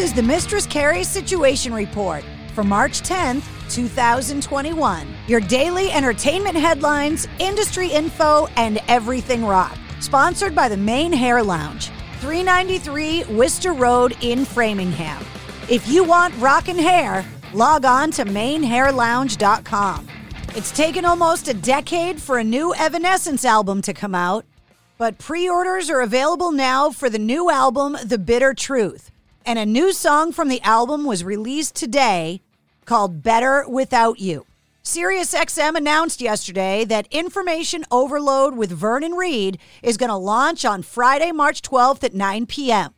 Is the Mistress Carrie Situation Report for March 10th, 2021. Your daily entertainment headlines, industry info, and everything rock. Sponsored by the Mane Hair Lounge, 393 Worcester Road in Framingham. If you want rockin' hair, log on to manehairlounge.com. It's taken almost a decade for a new Evanescence album to come out, but pre orders are available now for the new album, The Bitter Truth. And a new song from the album was released today called Better Without You. SiriusXM announced yesterday that Information Overload with Vernon Reid is going to launch on Friday, March 12th at 9 p.m.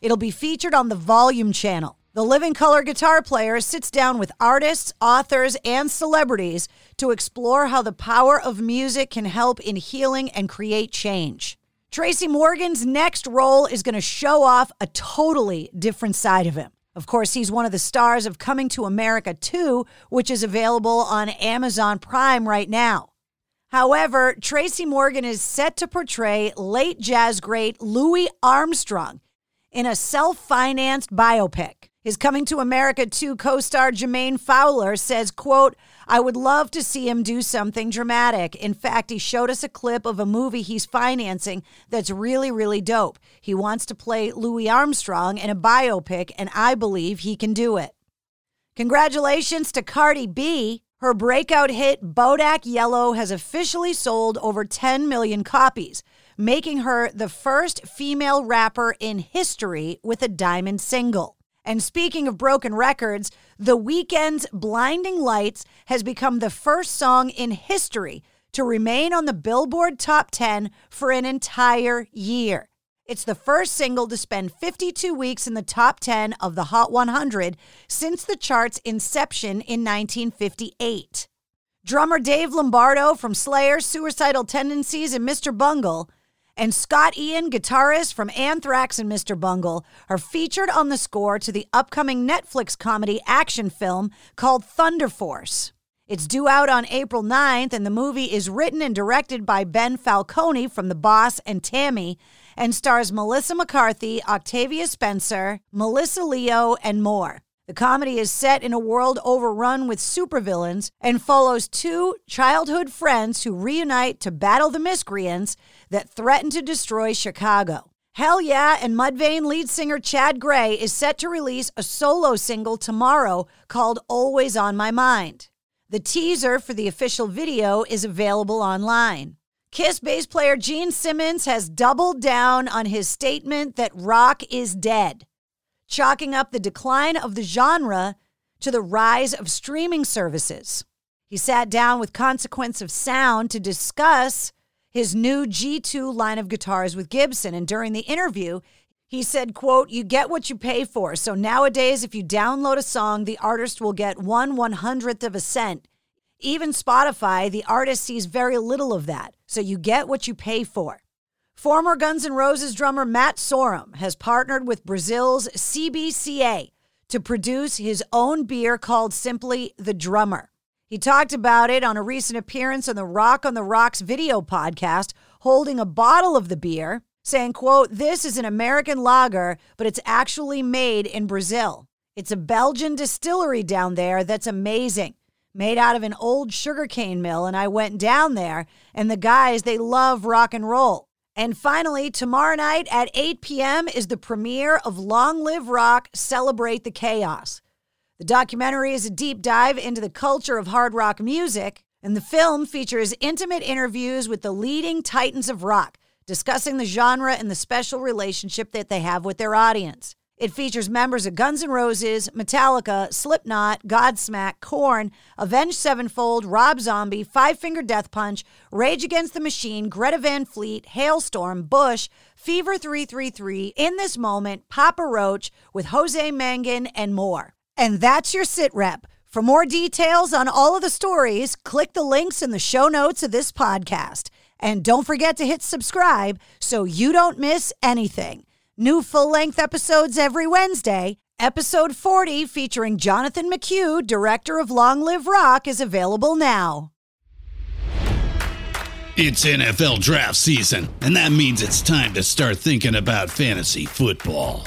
It'll be featured on the Volume channel. The Living Colour guitar player sits down with artists, authors, and celebrities to explore how the power of music can help in healing and create change. Tracy Morgan's next role is going to show off a totally different side of him. Of course, he's one of the stars of Coming to America 2, which is available on Amazon Prime right now. However, Tracy Morgan is set to portray late jazz great Louis Armstrong in a self financed biopic. His Coming to America 2 co star Jermaine Fowler says, quote, I would love to see him do something dramatic. In fact, he showed us a clip of a movie he's financing that's really, really dope. He wants to play Louis Armstrong in a biopic, and I believe he can do it. Congratulations to Cardi B. Her breakout hit, Bodak Yellow, has officially sold over 10 million copies, making her the first female rapper in history with a diamond single. And speaking of broken records, The Weeknd's Blinding Lights has become the first song in history to remain on the Billboard Top 10 for an entire year. It's the first single to spend 52 weeks in the top 10 of the Hot 100 since the chart's inception in 1958. Drummer Dave Lombardo from Slayer, Suicidal Tendencies, and Mr. Bungle and Scott Ian, guitarist from Anthrax and Mr. Bungle, are featured on the score to the upcoming Netflix comedy action film called Thunder Force. It's due out on April 9th, and the movie is written and directed by Ben Falcone from The Boss and Tammy and stars Melissa McCarthy, Octavia Spencer, Melissa Leo, and more. The comedy is set in a world overrun with supervillains and follows two childhood friends who reunite to battle the miscreants that threaten to destroy Chicago. Hell Yeah and Mudvayne lead singer Chad Gray is set to release a solo single tomorrow called Always on My Mind. The teaser for the official video is available online. Kiss bass player Gene Simmons has doubled down on his statement that rock is dead chalking up the decline of the genre to the rise of streaming services. He sat down with Consequence of Sound to discuss his new G2 line of guitars with Gibson and during the interview he said quote you get what you pay for so nowadays if you download a song the artist will get one one hundredth of a cent even Spotify the artist sees very little of that so you get what you pay for Former Guns N' Roses drummer Matt Sorum has partnered with Brazil's CBCA to produce his own beer called simply The Drummer. He talked about it on a recent appearance on the Rock on the Rocks video podcast, holding a bottle of the beer, saying, quote, This is an American lager, but it's actually made in Brazil. It's a Belgian distillery down there that's amazing. Made out of an old sugarcane mill, and I went down there, and the guys, they love rock and roll. And finally, tomorrow night at 8 p.m. is the premiere of Long Live Rock Celebrate the Chaos. The documentary is a deep dive into the culture of hard rock music, and the film features intimate interviews with the leading titans of rock, discussing the genre and the special relationship that they have with their audience. It features members of Guns N' Roses, Metallica, Slipknot, Godsmack, Korn, Avenged Sevenfold, Rob Zombie, Five Finger Death Punch, Rage Against the Machine, Greta Van Fleet, Halestorm, Bush, Fever 333, In This Moment, Papa Roach, with Jose Mangin, and more. And that's your sit rep. For more details on all of the stories, click the links in the show notes of this podcast. And don't forget to hit subscribe so you don't miss anything. New full length episodes every Wednesday. Episode 40, featuring Jonathan McHugh, director of Long Live Rock, is available now. It's NFL draft season, and that means it's time to start thinking about fantasy football.